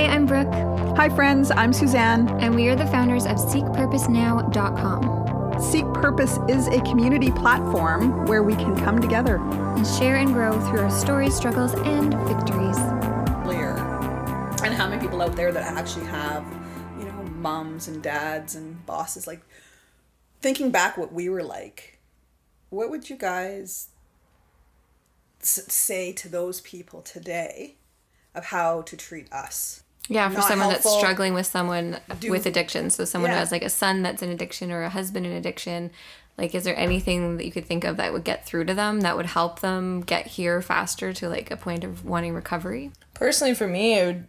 Hi, I'm Brooke. Hi, friends. I'm Suzanne. And we are the founders of SeekPurposeNow.com. Seek Purpose is a community platform where we can come together and share and grow through our stories, struggles, and victories. Clear. And how many people out there that actually have, you know, moms and dads and bosses? Like, thinking back what we were like, what would you guys say to those people today of how to treat us? Yeah, for someone helpful. that's struggling with someone Do, with addiction. So someone yeah. who has like a son that's in addiction or a husband in addiction. Like, is there anything that you could think of that would get through to them that would help them get here faster to like a point of wanting recovery? Personally, for me, it would.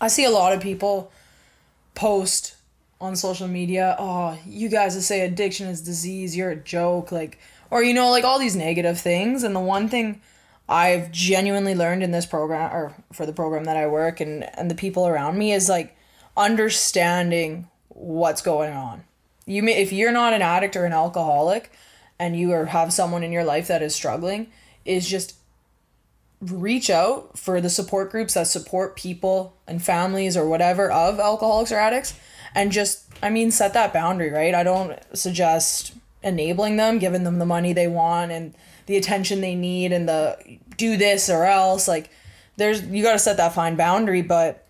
I see a lot of people post on social media, oh, you guys that say addiction is disease, you're a joke, like, or you know, like all these negative things. And the one thing I've genuinely learned in this program or for the program that I work and and the people around me is like understanding what's going on. You may if you're not an addict or an alcoholic and you or have someone in your life that is struggling is just reach out for the support groups that support people and families or whatever of alcoholics or addicts and just I mean set that boundary, right? I don't suggest enabling them, giving them the money they want and the attention they need and the do this or else like there's you got to set that fine boundary but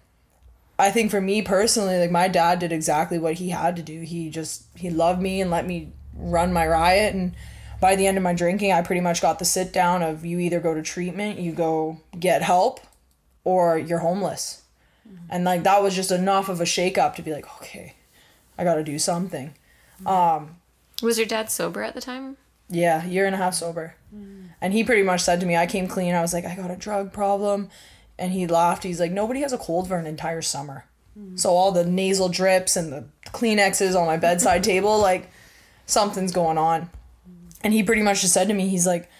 i think for me personally like my dad did exactly what he had to do he just he loved me and let me run my riot and by the end of my drinking i pretty much got the sit down of you either go to treatment you go get help or you're homeless mm-hmm. and like that was just enough of a shake up to be like okay i got to do something mm-hmm. um was your dad sober at the time yeah, year and a half sober. And he pretty much said to me, I came clean. I was like, I got a drug problem. And he laughed. He's like, nobody has a cold for an entire summer. Mm. So all the nasal drips and the Kleenexes on my bedside table, like something's going on. And he pretty much just said to me, he's like,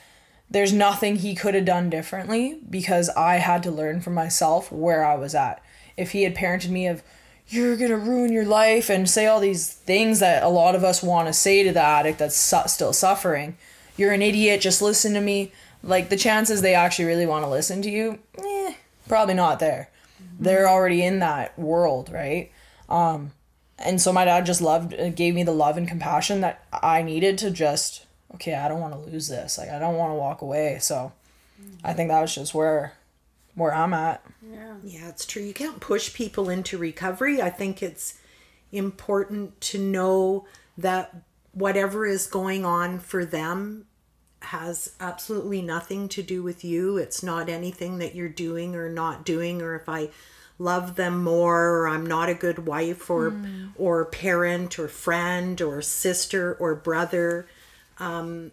there's nothing he could have done differently because I had to learn for myself where I was at. If he had parented me of, you're gonna ruin your life and say all these things that a lot of us want to say to the addict that's su- still suffering you're an idiot just listen to me like the chances they actually really want to listen to you eh, probably not there mm-hmm. they're already in that world right um and so my dad just loved uh, gave me the love and compassion that i needed to just okay i don't want to lose this like i don't want to walk away so mm-hmm. i think that was just where where i'm at yeah. Yeah, it's true. You can't push people into recovery. I think it's important to know that whatever is going on for them has absolutely nothing to do with you. It's not anything that you're doing or not doing or if I love them more or I'm not a good wife or mm. or parent or friend or sister or brother. Um,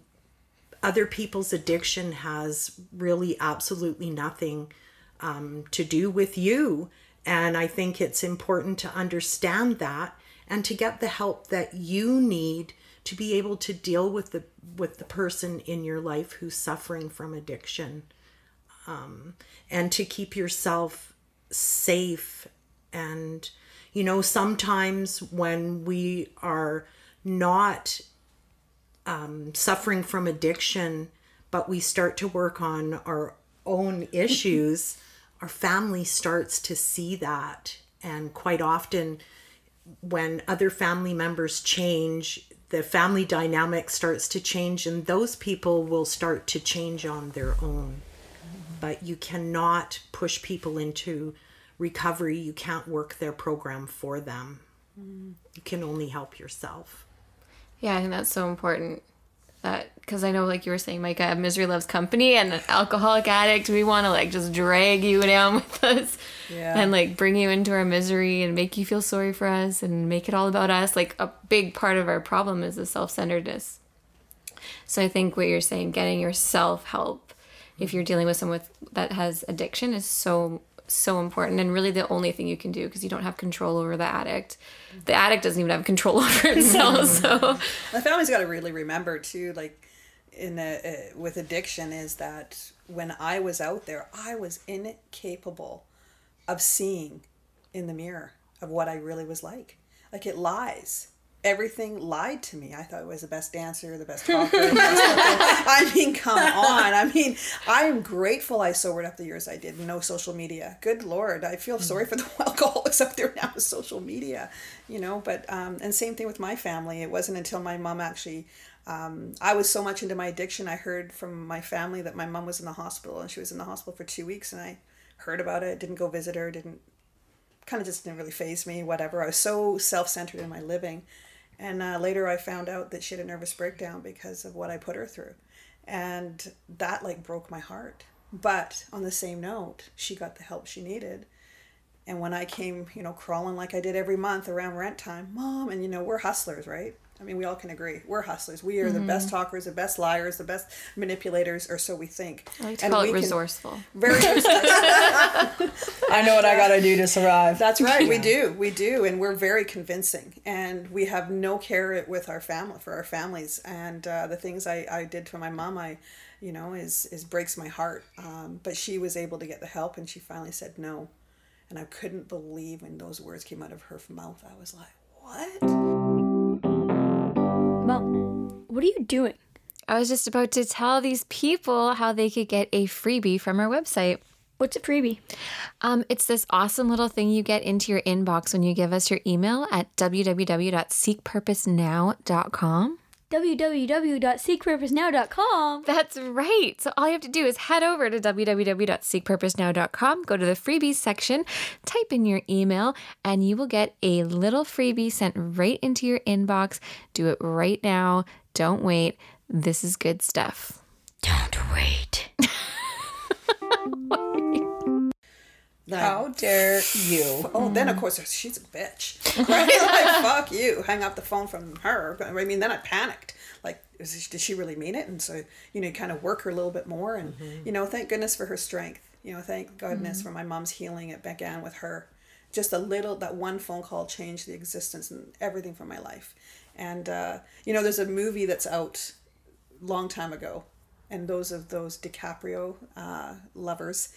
other people's addiction has really absolutely nothing um, to do with you. And I think it's important to understand that and to get the help that you need to be able to deal with the with the person in your life who's suffering from addiction um, and to keep yourself safe. And you know sometimes when we are not um, suffering from addiction but we start to work on our own issues our family starts to see that. And quite often when other family members change the family dynamic starts to change and those people will start to change on their own. But you cannot push people into recovery. You can't work their program for them. You can only help yourself. Yeah i think that's so important that because I know like you were saying, Micah, misery loves company, and an alcoholic addict, we want to like just drag you down with us, yeah. and like bring you into our misery and make you feel sorry for us and make it all about us. Like a big part of our problem is the self centeredness. So I think what you're saying, getting yourself help if you're dealing with someone with, that has addiction is so so important and really the only thing you can do because you don't have control over the addict. The addict doesn't even have control over itself. so the family's got to really remember too, like in a, uh, with addiction, is that when I was out there, I was incapable of seeing in the mirror of what I really was like. Like it lies. Everything lied to me. I thought I was the best dancer, the best talker. I mean, come on. I mean, I am grateful I sobered up the years I did. No social media. Good lord, I feel sorry for the alcoholics out there now with social media. You know, but um, and same thing with my family. It wasn't until my mom actually. Um, I was so much into my addiction. I heard from my family that my mom was in the hospital, and she was in the hospital for two weeks, and I heard about it. Didn't go visit her. Didn't kind of just didn't really faze me. Whatever. I was so self centered in my living and uh, later I found out that she had a nervous breakdown because of what I put her through. And that like broke my heart. But on the same note, she got the help she needed. And when I came, you know, crawling like I did every month around rent time, mom, and you know, we're hustlers, right? I mean, we all can agree. We're hustlers. We are mm-hmm. the best talkers, the best liars, the best manipulators, or so we think. I like to and call it resourceful. Very resourceful. I know what I got to do to survive. That's right. Yeah. We do. We do. And we're very convincing. And we have no care with our family, for our families. And uh, the things I, I did to my mom, I, you know, is, is breaks my heart. Um, but she was able to get the help and she finally said no. And I couldn't believe when those words came out of her mouth. I was like, what? What are you doing? I was just about to tell these people how they could get a freebie from our website. What's a freebie? Um, it's this awesome little thing you get into your inbox when you give us your email at www.seekpurposenow.com www.seekpurposenow.com. That's right. So all you have to do is head over to www.seekpurposenow.com, go to the freebies section, type in your email, and you will get a little freebie sent right into your inbox. Do it right now. Don't wait. This is good stuff. Don't wait. How dare you? Oh, then of course she's a bitch, right? like fuck you. Hang up the phone from her. I mean, then I panicked. Like, is, did she really mean it? And so you know, kind of work her a little bit more, and mm-hmm. you know, thank goodness for her strength. You know, thank goodness mm-hmm. for my mom's healing. It began with her. Just a little that one phone call changed the existence and everything for my life. And uh, you know, there's a movie that's out long time ago, and those of those DiCaprio uh, lovers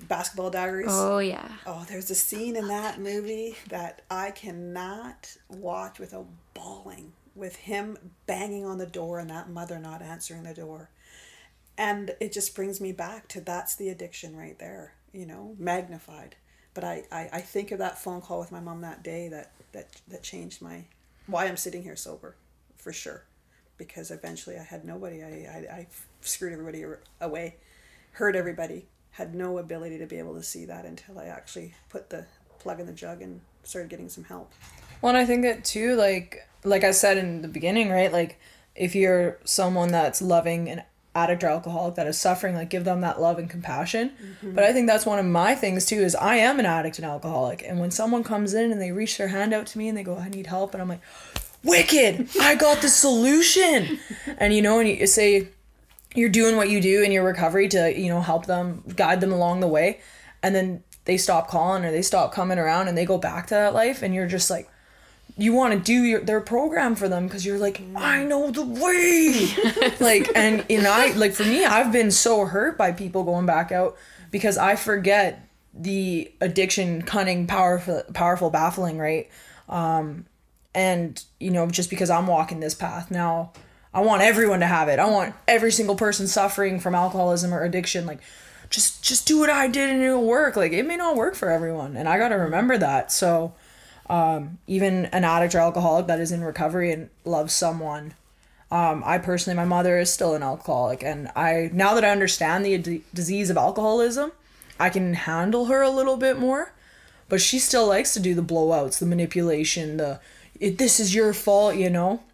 Basketball Diaries. Oh yeah. Oh, there's a scene in that movie that I cannot watch without bawling with him banging on the door and that mother not answering the door. And it just brings me back to that's the addiction right there, you know, magnified. But I, I, I think of that phone call with my mom that day that, that, that changed my why I'm sitting here sober, for sure. Because eventually I had nobody. I, I, I screwed everybody away, hurt everybody, had no ability to be able to see that until I actually put the plug in the jug and started getting some help. Well, and I think that too, like like I said in the beginning, right? Like if you're someone that's loving an addict or alcoholic that is suffering, like give them that love and compassion. Mm-hmm. But I think that's one of my things too is I am an addict and alcoholic. And when someone comes in and they reach their hand out to me and they go, I need help, and I'm like, Wicked, I got the solution. and you know, and you say you're doing what you do in your recovery to you know help them guide them along the way. And then they stop calling or they stop coming around and they go back to that life and you're just like you want to do your their program for them because you're like I know the way. Like and you know I like for me I've been so hurt by people going back out because I forget the addiction cunning powerful powerful baffling right? Um and you know just because I'm walking this path now I want everyone to have it. I want every single person suffering from alcoholism or addiction like just just do what I did and it'll work. Like it may not work for everyone and I got to remember that. So um, even an addict or alcoholic that is in recovery and loves someone um, I personally, my mother is still an alcoholic, and I now that I understand the disease of alcoholism, I can handle her a little bit more. But she still likes to do the blowouts, the manipulation, the it, this is your fault, you know.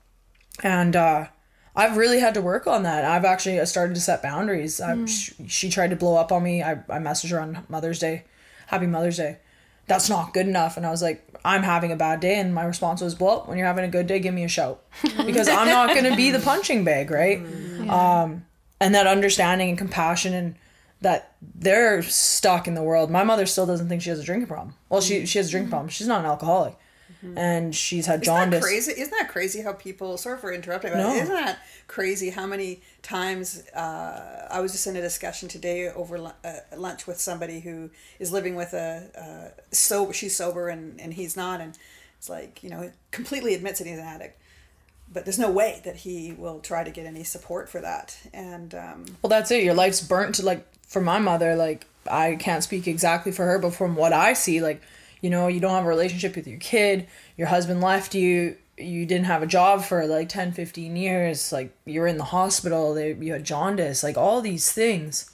And uh, I've really had to work on that. I've actually started to set boundaries. Mm. She, she, tried to blow up on me. I, I messaged her on Mother's Day. Happy Mother's Day. That's not good enough. And I was like, I'm having a bad day. And my response was, well, when you're having a good day, give me a shout. because I'm not going to be the punching bag, right? Mm. Yeah. Um, and that understanding and compassion and that they're stuck in the world. My mother still doesn't think she has a drinking problem. Well, she, she has a drinking mm. problem. She's not an alcoholic. Mm-hmm. And she's had jaundice. Isn't that crazy? Isn't that crazy how people? Sorry for interrupting, but no. isn't that crazy how many times uh, I was just in a discussion today over uh, lunch with somebody who is living with a uh, sober. She's sober and and he's not, and It's like, you know, completely admits that he's an addict. But there's no way that he will try to get any support for that. And um, Well, that's it. Your life's burnt to like for my mother, like I can't speak exactly for her, but from what I see, like, you know, you don't have a relationship with your kid, your husband left you, you didn't have a job for like 10, 15 years, like you're in the hospital, they, you had jaundice, like all these things.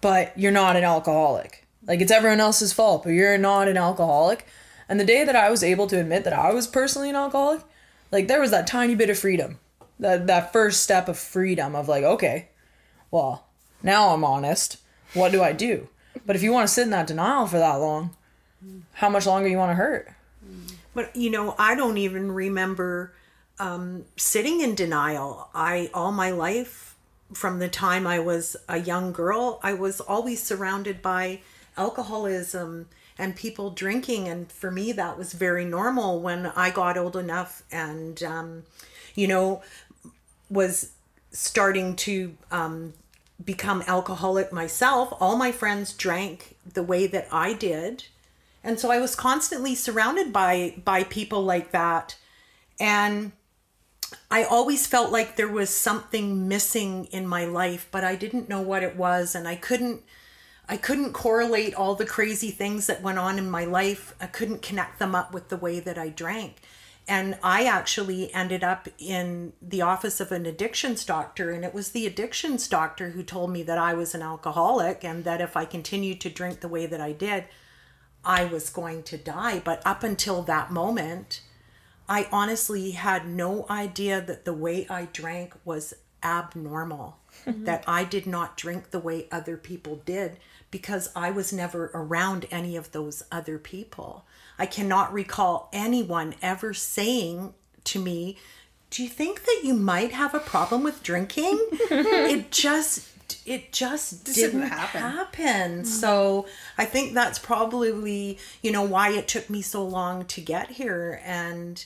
But you're not an alcoholic. Like it's everyone else's fault, but you're not an alcoholic. And the day that I was able to admit that I was personally an alcoholic, like there was that tiny bit of freedom. That that first step of freedom of like, okay, well, now I'm honest. What do I do? But if you want to sit in that denial for that long, how much longer you want to hurt? But you know, I don't even remember um, sitting in denial. I all my life, from the time I was a young girl, I was always surrounded by alcoholism and people drinking, and for me, that was very normal. When I got old enough, and um, you know, was starting to um, become alcoholic myself, all my friends drank the way that I did. And so I was constantly surrounded by by people like that. And I always felt like there was something missing in my life, but I didn't know what it was and I couldn't I couldn't correlate all the crazy things that went on in my life. I couldn't connect them up with the way that I drank. And I actually ended up in the office of an addictions doctor. And it was the addictions doctor who told me that I was an alcoholic and that if I continued to drink the way that I did, I was going to die. But up until that moment, I honestly had no idea that the way I drank was abnormal, mm-hmm. that I did not drink the way other people did because I was never around any of those other people. I cannot recall anyone ever saying to me, Do you think that you might have a problem with drinking? it just it just didn't didn't, happen. happen. Mm. So I think that's probably, you know, why it took me so long to get here. And,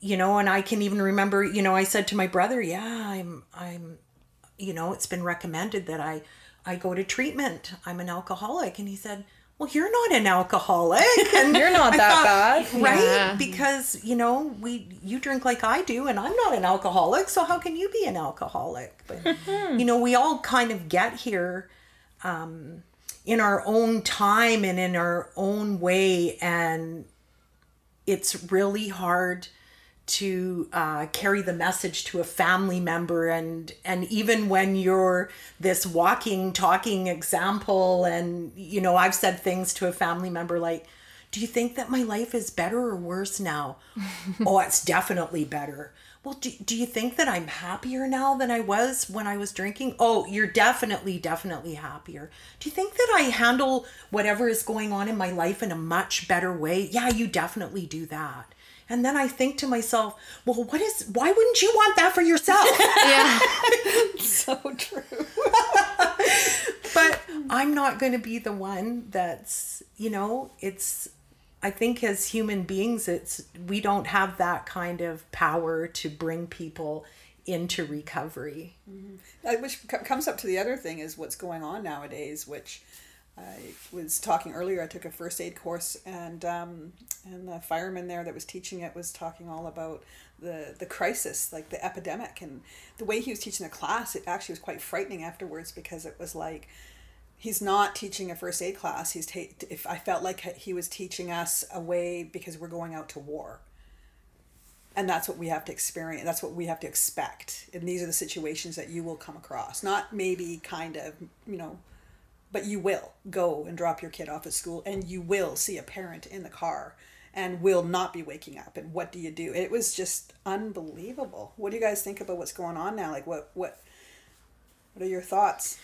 you know, and I can even remember, you know, I said to my brother, yeah, I'm, I'm, you know, it's been recommended that I, I go to treatment. I'm an alcoholic. And he said, well, you're not an alcoholic. And You're not I that bad. Right? Yeah. Because, you know, we you drink like I do and I'm not an alcoholic, so how can you be an alcoholic? But you know, we all kind of get here um in our own time and in our own way and it's really hard to uh, carry the message to a family member. And and even when you're this walking talking example and you know i've said things to a family member like do you think that my life is better or worse now? Oh it's definitely better. Well do, do you think that i'm happier now than i was when i was drinking? Oh you're definitely definitely happier. Do you think that i handle whatever is going on in my life in a much better way? Yeah you definitely do that and then I think to myself, well, what is, why wouldn't you want that for yourself? Yeah. so true. but I'm not going to be the one that's, you know, it's, I think as human beings, it's, we don't have that kind of power to bring people into recovery. Uh, which comes up to the other thing is what's going on nowadays which i was talking earlier i took a first aid course and um, and the fireman there that was teaching it was talking all about the the crisis like the epidemic and the way he was teaching the class it actually was quite frightening afterwards because it was like he's not teaching a first aid class. He's ta- if i felt like he was teaching us a way because we're going out to war. And that's what we have to experience that's what we have to expect. And these are the situations that you will come across. Not maybe kind of you know but you will go and drop your kid off at school and you will see a parent in the car and will not be waking up. And what do you do? It was just unbelievable. What do you guys think about what's going on now? Like what what what are your thoughts?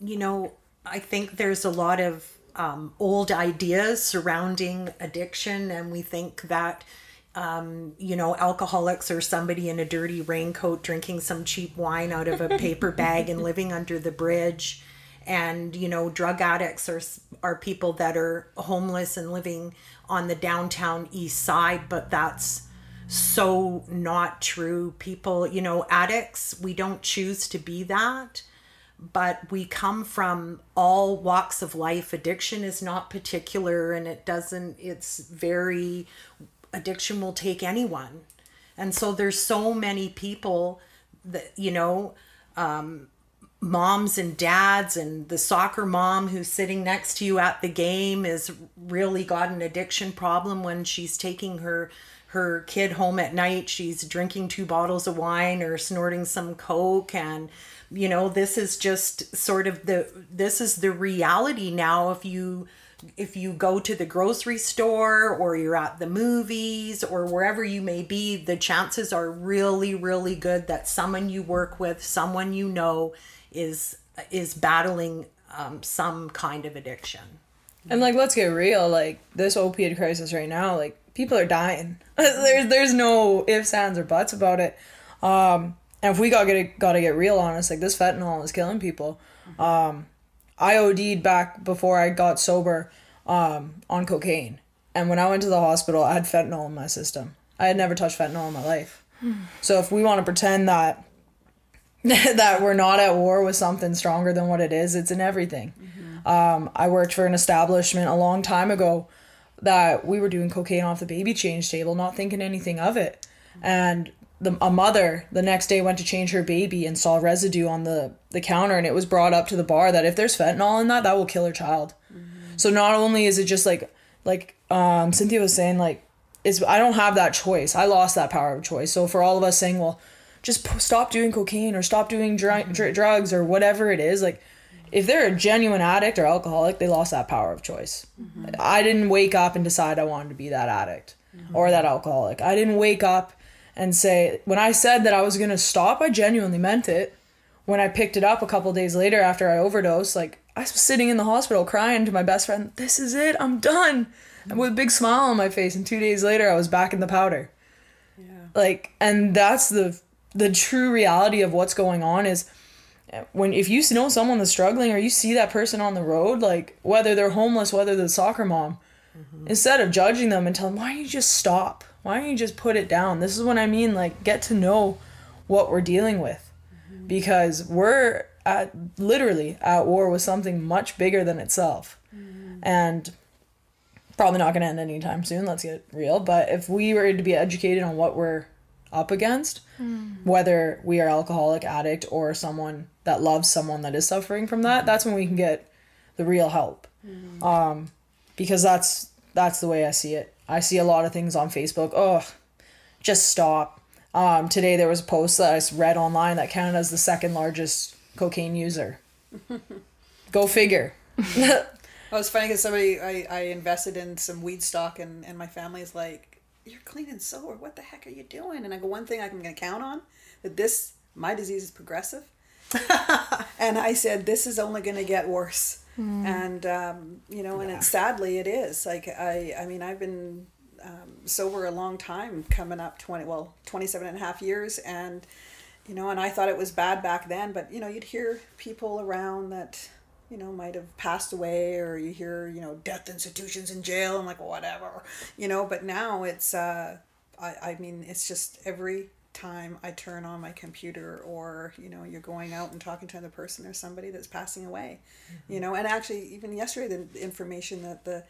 You know, I think there's a lot of um, old ideas surrounding addiction, and we think that, um, you know, alcoholics are somebody in a dirty raincoat drinking some cheap wine out of a paper bag and living under the bridge. And, you know, drug addicts are, are people that are homeless and living on the downtown east side, but that's so not true. People, you know, addicts, we don't choose to be that but we come from all walks of life. Addiction is not particular and it doesn't, it's very addiction will take anyone. And so there's so many people that, you know, um, moms and dads and the soccer mom who's sitting next to you at the game is really got an addiction problem when she's taking her her kid home at night. She's drinking two bottles of wine or snorting some coke. And you know this is just sort of the this is the reality now. If you if you go to the grocery store or you're at the movies or wherever you may be the chances are really really good that someone you work with someone you know is is battling um, some kind of addiction And like, let's get real. Like this opiate crisis right now, like people are dying. there's there's no ifs, ands, or buts about it. Um, and if we got get got to get real honest, like this fentanyl is killing people. Um, I OD'd back before I got sober um, on cocaine, and when I went to the hospital, I had fentanyl in my system. I had never touched fentanyl in my life. So if we want to pretend that that we're not at war with something stronger than what it is, it's in everything. Um, I worked for an establishment a long time ago that we were doing cocaine off the baby change table, not thinking anything of it. And the, a mother the next day went to change her baby and saw residue on the, the counter, and it was brought up to the bar that if there's fentanyl in that, that will kill her child. So not only is it just like like um, Cynthia was saying, like is I don't have that choice. I lost that power of choice. So for all of us saying, well, just p- stop doing cocaine or stop doing dr- mm-hmm. dr- drugs or whatever it is, like if they're a genuine addict or alcoholic, they lost that power of choice. Mm-hmm. I didn't wake up and decide I wanted to be that addict mm-hmm. or that alcoholic. I didn't wake up and say when I said that I was going to stop, I genuinely meant it. When I picked it up a couple days later after I overdosed, like I was sitting in the hospital crying to my best friend, "This is it. I'm done." And with a big smile on my face and 2 days later I was back in the powder. yeah. Like and that's the the true reality of what's going on is when if you know someone that's struggling or you see that person on the road, like whether they're homeless, whether they're soccer mom, mm-hmm. instead of judging them and telling them, why don't you just stop? Why don't you just put it down? This is what I mean, like get to know what we're dealing with. Mm-hmm. Because we're at literally at war with something much bigger than itself. Mm-hmm. And probably not gonna end anytime soon, let's get real. But if we were to be educated on what we're up against, whether we are alcoholic addict or someone that loves someone that is suffering from that that's when we can get the real help. Um because that's that's the way i see it. I see a lot of things on facebook. Oh just stop. Um today there was a post that I read online that canada's the second largest cocaine user. Go figure. Oh, it's funny because somebody I, I invested in some weed stock and, and my family is like, "You're clean and sober. What the heck are you doing?" And I go, "One thing I'm going to count on that this my disease is progressive." and I said, "This is only going to get worse." And um, you know, and it, sadly it is. Like I I mean, I've been um, sober a long time, coming up 20 well, 27 and a half years and you know, and I thought it was bad back then, but you know, you'd hear people around that, you know, might have passed away, or you hear, you know, death institutions in jail, and like whatever, you know. But now it's, uh, I, I mean, it's just every time I turn on my computer, or you know, you're going out and talking to another person, or somebody that's passing away, you know. And actually, even yesterday, the information that the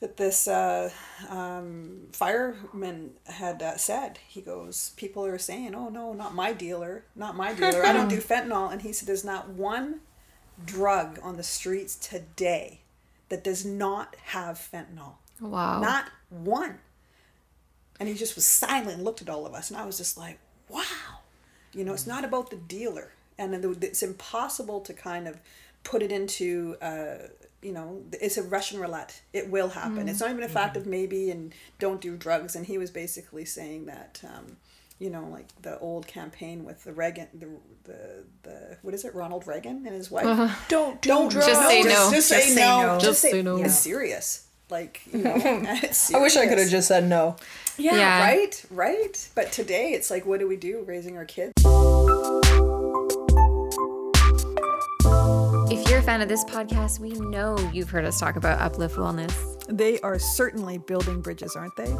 that this uh, um, fireman had uh, said. He goes, people are saying, "Oh no, not my dealer, not my dealer. I don't do fentanyl." And he said, "There's not one drug on the streets today that does not have fentanyl. Wow. Not one." And he just was silent and looked at all of us, and I was just like, "Wow." You know, it's not about the dealer, and it's impossible to kind of put it into. Uh, you know, it's a Russian roulette. It will happen. It's not even a fact of maybe and don't do drugs. And he was basically saying that, um, you know, like the old campaign with the Reagan, the the, the what is it, Ronald Reagan and his wife. Uh-huh. don't do Don't drugs. Just say no. Just, just say, Just say no. no. Just, Just say, say no. It's serious. Like you know, it's i wish i could have just said no Yeah, Yeah. right, right. But today it's like, what do we do raising our kids? If you're a fan of this podcast, we know you've heard us talk about Uplift Wellness. They are certainly building bridges, aren't they?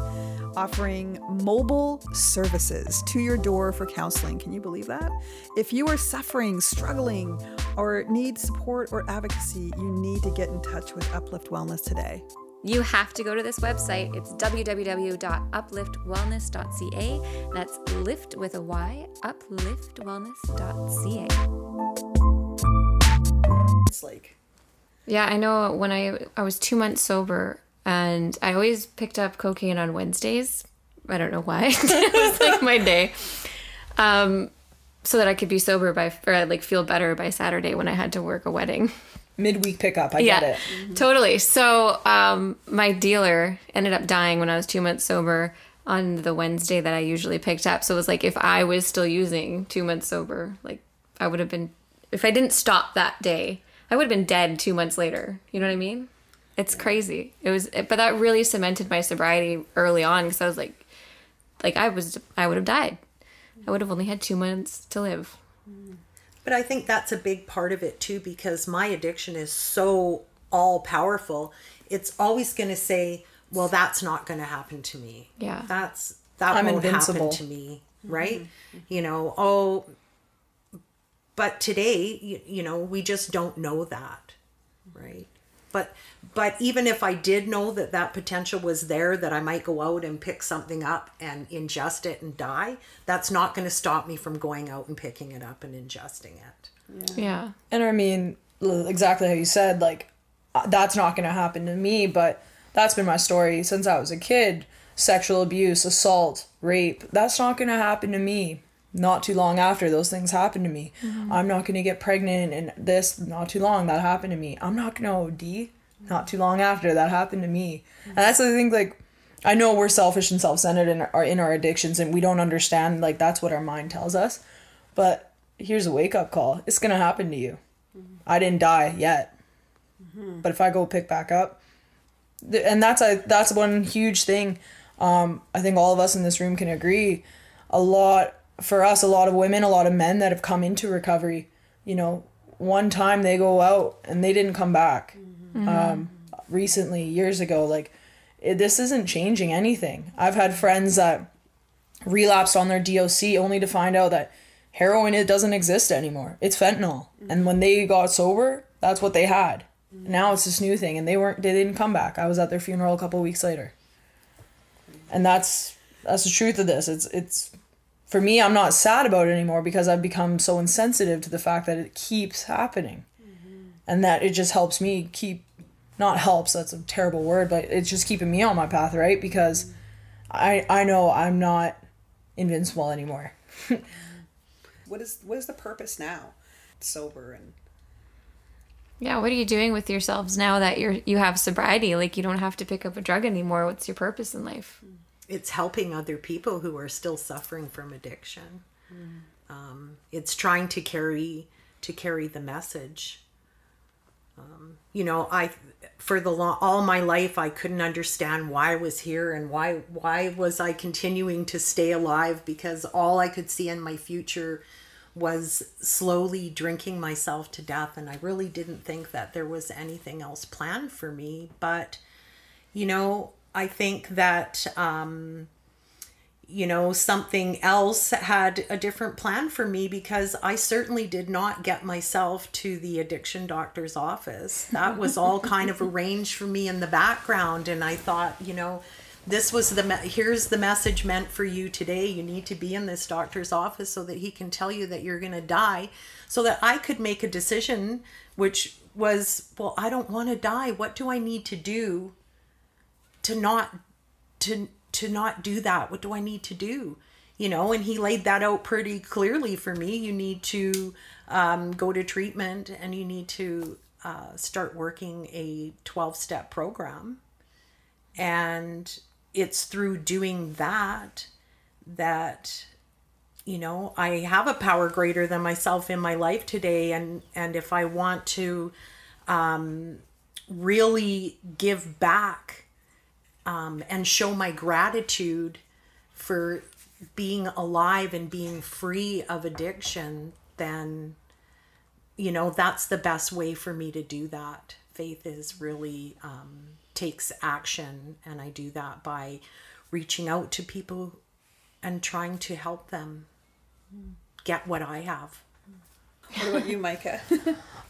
Offering mobile services to your door for counseling. Can you believe that? If you are suffering, struggling, or need support or advocacy, you need to get in touch with Uplift Wellness today. you have to go to this website. It's www.upliftwellness.ca. That's lift with a Y, upliftwellness.ca. It's like Yeah, I know when I I was 2 months sober and I always picked up cocaine on Wednesdays. I don't know why. it was like my day. Um so that I could be sober by or like feel better by Saturday when I had to work a wedding. Midweek pickup. I get it. Totally. So, um, my dealer ended up dying when I was two months sober on the Wednesday that I usually picked up. So it was like if I was still using two months sober, like I would have been, if I didn't stop that day, I would have been dead two months later. You know what I mean? It's crazy. It was, but that really cemented my sobriety early on because I was like, like I was, I would have died. I would have only had two months to live. Mm. But I think that's a big part of it too, because my addiction is so all powerful. It's always going to say, "Well, that's not going to happen to me." Yeah. that's that I'm won't invincible. happen to me, right? Mm-hmm. You know, oh. But today, you, you know, we just don't know that, right? But but even if I did know that that potential was there, that I might go out and pick something up and ingest it and die, that's not going to stop me from going out and picking it up and ingesting it. Yeah. And I mean, exactly how you said, like, uh, that's not going to happen to me, but that's been my story since I was a kid. Sexual abuse, assault, rape, that's not going to happen to me. Not too long after those things happened to me. Mm-hmm. I'm not going to get pregnant and this, not too long, that happened to me. I'm not going to OD. Not too long after that happened to me. Mm-hmm. And that's the thing, like, I know we're selfish and self-centered and our in our addictions, and we don't understand like that's what our mind tells us. But here's a wake up call: it's gonna happen to you. Mm-hmm. I didn't die yet, but if I go pick back up, th- and that's a that's one huge thing. Um, I think all of us in this room can agree. A lot for us, a lot of women, a lot of men that have come into recovery. You know, one time they go out and they didn't come back. Mm-hmm. Um, recently, years ago, like it, this isn't changing anything. I've had friends that relapsed on their DOC only to find out that heroin it doesn't exist anymore. It's fentanyl. Mm-hmm. And when they got sober, that's what they had. Mm-hmm. Now it's this new thing and they weren't they didn't come back. I was at their funeral a couple weeks later. And that's that's the truth of this. It's it's for me I'm not sad about it anymore because I've become so insensitive to the fact that it keeps happening. Mm-hmm. And that it just helps me keep not helps, that's a terrible word, but it's just keeping me on my path, right? Because I I know I'm not invincible anymore. what is what is the purpose now? Sober and Yeah, what are you doing with yourselves now that you're you have sobriety? Like you don't have to pick up a drug anymore. What's your purpose in life? Mm-hmm. It's helping other people who are still suffering from addiction. Um, it's trying to carry to carry the message. Um, you know, I for the long, all my life I couldn't understand why I was here and why why was I continuing to stay alive because all I could see in my future was slowly drinking myself to death and I really didn't think that there was anything else planned for me but you know I think that um you know, something else had a different plan for me because I certainly did not get myself to the addiction doctor's office. That was all kind of arranged for me in the background. And I thought, you know, this was the, me- here's the message meant for you today. You need to be in this doctor's office so that he can tell you that you're going to die so that I could make a decision, which was, well, I don't want to die. What do I need to do to not, to, to not do that. What do i need to do? You know and he laid that out pretty clearly for me. You need to um, go to treatment and you need to uh, start working a 12 step program. And it's through doing that that you know i have a power greater than myself in my life today. And and if i want to um, really give back um, and show my gratitude for being alive and being free of addiction, then, you know, that's the best way for me to do that. Faith is really um, takes action, and I do that by reaching out to people and trying to help them get what I have. what about you, Micah?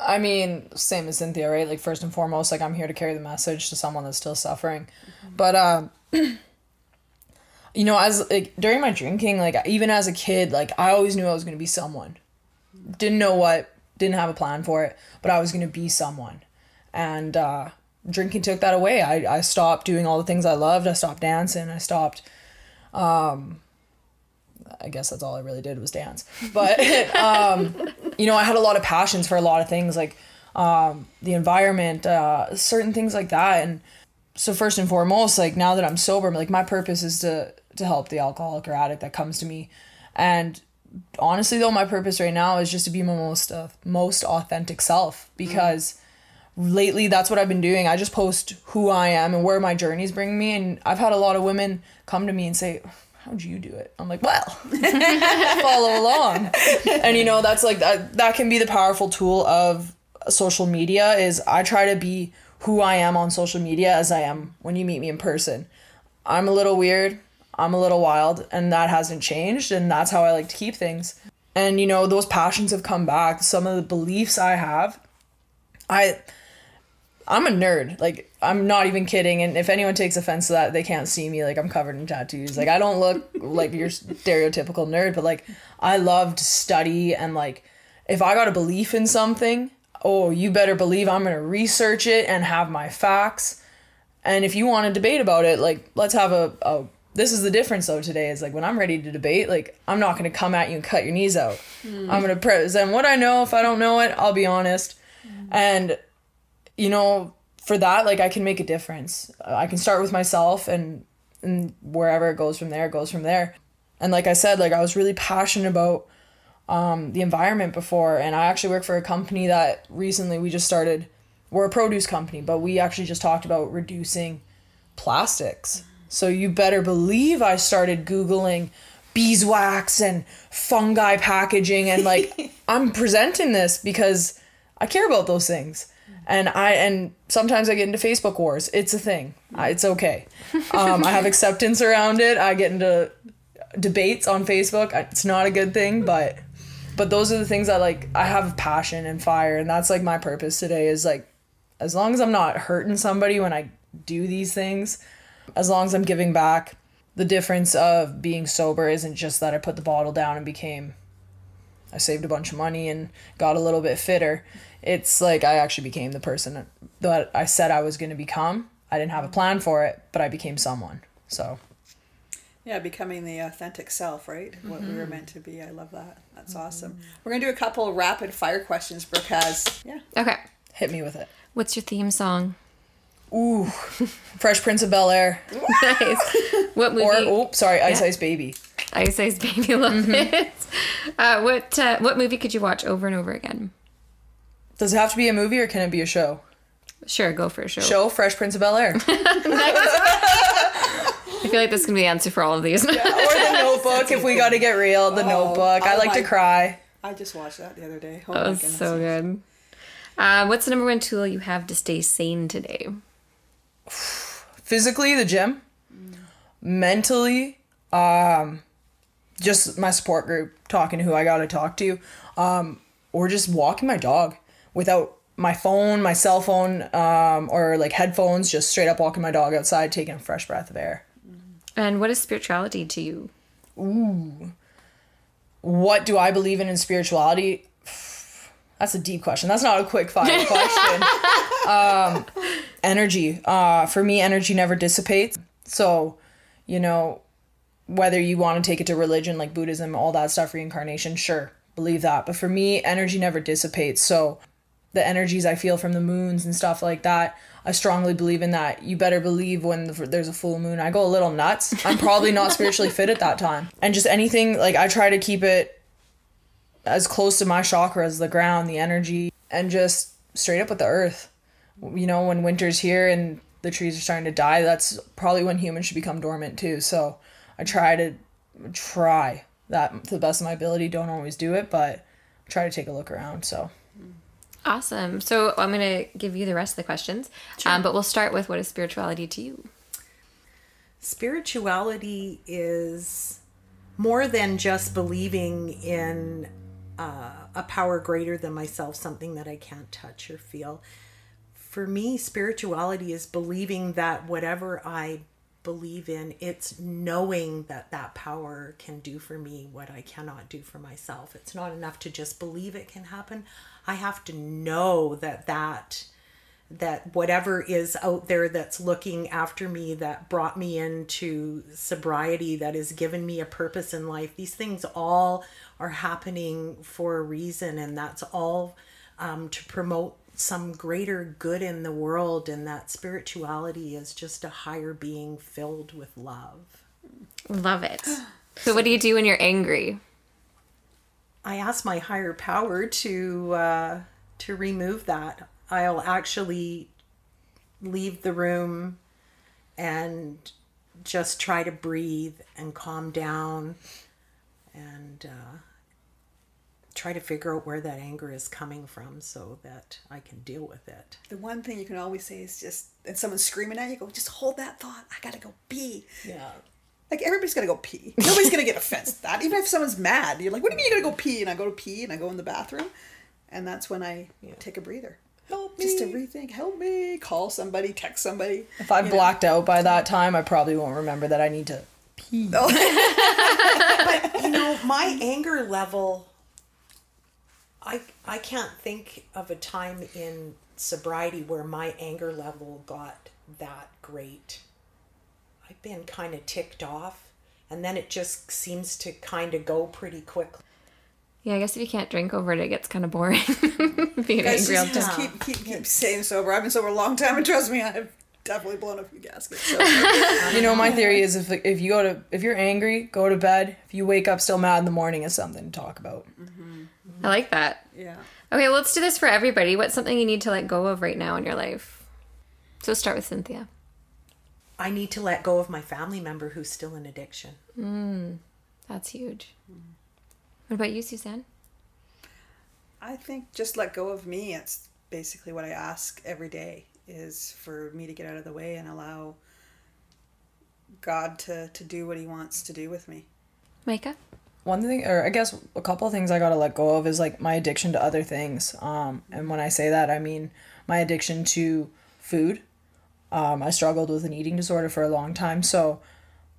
I mean, same as Cynthia, right? Like first and foremost, like I'm here to carry the message to someone that's still suffering. But um you know, as like during my drinking, like even as a kid, like I always knew I was going to be someone. Didn't know what, didn't have a plan for it, but I was going to be someone. And uh drinking took that away. I I stopped doing all the things I loved. I stopped dancing. I stopped um I guess that's all I really did was dance. But um, you know, I had a lot of passions for a lot of things like um, the environment, uh, certain things like that. And so first and foremost, like now that I'm sober, like my purpose is to to help the alcoholic or addict that comes to me. And honestly, though, my purpose right now is just to be my most uh, most authentic self because. Lately, that's what I've been doing. I just post who I am and where my journey's bringing me. And I've had a lot of women come to me and say, how'd you do it? I'm like, well, follow along. And you know, that's like that that can be the powerful tool of social media is I try to be who I am on social media as I am when you meet me in person. I'm a little weird, I'm a little wild, and that hasn't changed and that's how I like to keep things. And you know, those passions have come back. Some of the beliefs I have I I'm a nerd. Like I'm not even kidding. And if anyone takes offense to that, they can't see me. Like I'm covered in tattoos. Like I don't look like your stereotypical nerd, but like I love to study and like if I got a belief in something, oh, you better believe I'm gonna research it and have my facts. And if you want to debate about it, like let's have a, a this is the difference though today is like when I'm ready to debate, like I'm not gonna come at you and cut your knees out. Hmm. I'm gonna present what I know. If I don't know it, I'll be honest. Hmm. And you know, for that, like I can make a difference. I can start with myself and and wherever it goes from there, it goes from there. And like I said, like I was really passionate about um, the environment before, and I actually work for a company that recently we just started. We're a produce company, but we actually just talked about reducing plastics. So you better believe I started googling beeswax and fungi packaging, and like I'm presenting this because I care about those things and I and sometimes I get into Facebook wars. It's a thing. I, it's okay. Um, I have acceptance around it. I get into debates on Facebook. I- It's not a good thing, but but those are the things that like I have passion and fire, and that's like my purpose today. Is like as long as I'm not hurting somebody when I do these things, as long as I'm giving back. The difference of being sober isn't just that I put the bottle down and became I saved a bunch of money and got a little bit fitter. It's like I actually became the person that I said I was going to become. I didn't have a plan for it, but I became someone. So, Yeah, becoming the authentic self, right? What we were mm-hmm. meant to be. I love that. That's awesome. We're gonna do a couple rapid fire questions Brooke has. Yeah. Okay. hit me with it. What's your theme song? Ooh, Fresh Prince of Bel Air. nice. What movie? Or, oh, sorry, Ice Yeah. Ice Baby. Ice Ice Baby, love it. Uh, what uh, what movie could you watch over and over again? Does it have to be a movie or can it be a show? Sure, go for a show. Show Fresh Prince of Bel Air. I feel like this can be the answer for all of these. Or the Notebook, if we got to get real. The Notebook. I oh like to cry. I just watched that the other day. Oh that my was goodness. so good. Uh, what's the number one tool you have to stay sane today? physically the gym mentally um just my support group talking to who i gotta talk to um or just walking my dog without my phone my cell phone um or like headphones just straight up walking my dog outside taking a fresh breath of air. And what is spirituality to you? Ooh. What do i believe in in spirituality? That's a deep question. That's not a quick fire question. Um energy. Uh for me energy never dissipates. So you know whether you want to take it to religion like buddhism all that stuff reincarnation sure believe that. But for me energy never dissipates. So the energies i feel from the moons and stuff like that i strongly believe in that. You better believe when the, there's a full moon. I go a little nuts. I'm probably not spiritually fit at that time. And just anything like i try to keep it as close to my chakra as the ground the energy and just straight up with the earth. You know when winter's here and the trees are starting to die that's probably when humans should become dormant too. So i try to try that to the best of my ability don't always do it but try to take a look around so Awesome. So I'm going to give you the rest of the questions, um, but we'll start with what is spirituality to you? spirituality is more than just believing in uh, a power greater than myself, something that I can't touch or feel. For me, spirituality is believing that whatever I believe in, it's knowing that that power can do for me what I cannot do for myself. It's not enough to just believe it can happen. I have to know that that that whatever is out there that's looking after me that brought me into sobriety that has given me a purpose in life these things all are happening for a reason and that's all um, to promote some greater good in the world and that spirituality is just a higher being filled with love Love it. So, what do you do when you're angry? I ask my higher power to uh, to remove that. I'll actually leave the room and just try to breathe and calm down and uh, try to figure out where that anger is coming from so that I can deal with it. The one thing you can always say is just, and someone's screaming at you, go, just hold that thought. I gotta go pee. Yeah. Like everybody's gonna go pee. Nobody's gonna get offended at that. Even if someone's mad, you're like, "What do you mean you're gonna go pee?" And I go to pee, and I go in the bathroom, and that's when I take a breather. Help me. Just to rethink. Help me. Call somebody. Text somebody. If I'm blacked out by that time, I probably won't remember that I need to pee. Oh. but, you know my anger level i i can't think of a time in sobriety where my anger level got that great i've been kind of ticked off and then it just seems to kind of go pretty quickly Yeah, I guess if you can't drink over it, it gets kind of boring. Being Guys, angry all just, the just time. keep keep keep staying sober. I've been sober a long time, and trust me, I've definitely blown a few gaskets. So. You know, my theory is if if you go to if you're angry, go to bed. If you wake up still mad in the morning, it's something to talk about. Mm-hmm. I like that. yeah. Okay, well, let's do this for everybody. What's something you need to let go of right now in your life? So start with Cynthia. i need to let go of my family member who's still in addiction hmm, That's huge. What about you, Suzanne? I think just let go of me. It's basically what I ask every day is for me to get out of the way and allow God to, to do what he wants to do with me. Micah? One thing, or I guess a couple of things I gotta let go of is like my addiction to other things. Um, and when I say that, I mean my addiction to food. Um, I struggled with an eating disorder for a long time, so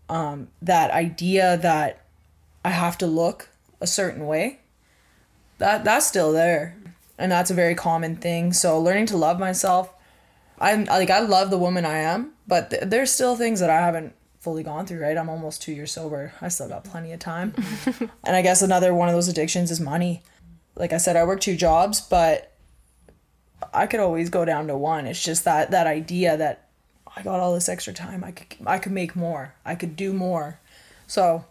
um, that idea that I have to look a certain way, that that's still there, and that's a very common thing. So learning to love myself, I'm like I love the woman I am, but th- there's still things that I haven't fully gone through. Right, I'm almost two years sober. I still got plenty of time. and I guess another one of those addictions is money. Like I said, I work two jobs, but I could always go down to one. It's just that that idea that I got all this extra time. I could I could make more. I could do more. So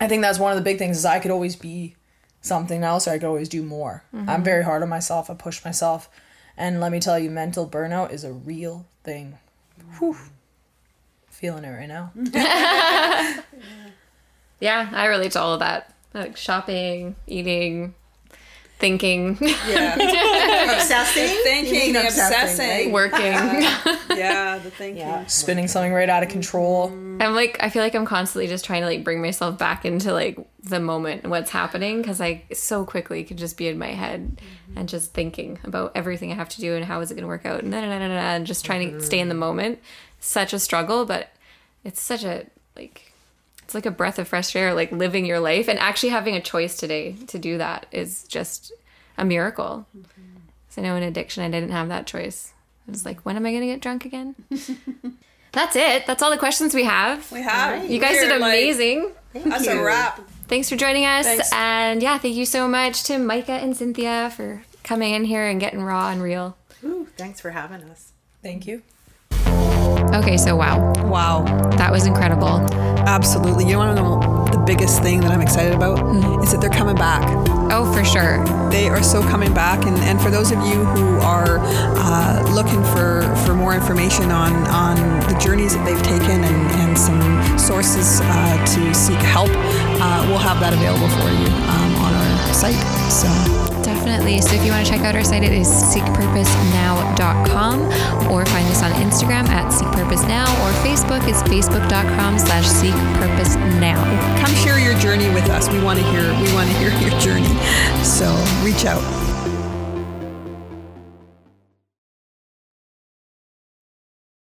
I think that's one of the big things is I could always be something else or I could always do more. Mm-hmm. I'm very hard on myself. I push myself. And let me tell you, mental burnout is a real thing. Whew. Feeling it right now. Yeah, I relate to all of that. Like shopping, eating, thinking, Yeah. obsessing You thinking, mean the obsessing, obsessing. right? working. yeah, the thinking. Yeah. Spinning something right out of control. Mm. I'm like, I feel like I'm constantly just trying to like bring myself back into like the moment and what's happening because I so quickly could just be in my head mm-hmm. and just thinking about everything I have to do and how is it going to work out and, da, da, da, da, da, and just trying to stay in the mm. moment. Such a struggle, but it's such a like, it's like a breath of fresh air, like living your life and actually having a choice today to do that is just a miracle. Mm-hmm. So I know in addiction, I didn't have that choice. I was like, when am I going to get drunk again? That's it. That's all the questions we have. We have. You guys did We're, like, amazing. That's a wrap. Thanks for joining us. Thanks. And yeah, thank you so much to Micah and Cynthia for coming in here and getting raw and real. Ooh, thanks for having us Thank you. Okay, so wow, Wow. that was incredible. Absolutely. You want to know the biggest thing that I'm excited about is that they're coming back. Oh, for sure. They are so coming back, and, and for those of you who are uh, looking for, for more information on, on the journeys that they've taken and, and some sources uh, to seek help, uh, we'll have that available for you um, on our site. So Definitely. So if you want to check out our site, it is seekpurposenow.com or find us on Instagram at seekpurposenow or Facebook is facebook.com slash seekpurposenow. come share your journey with us. We want to hear we want to hear your journey. So reach out.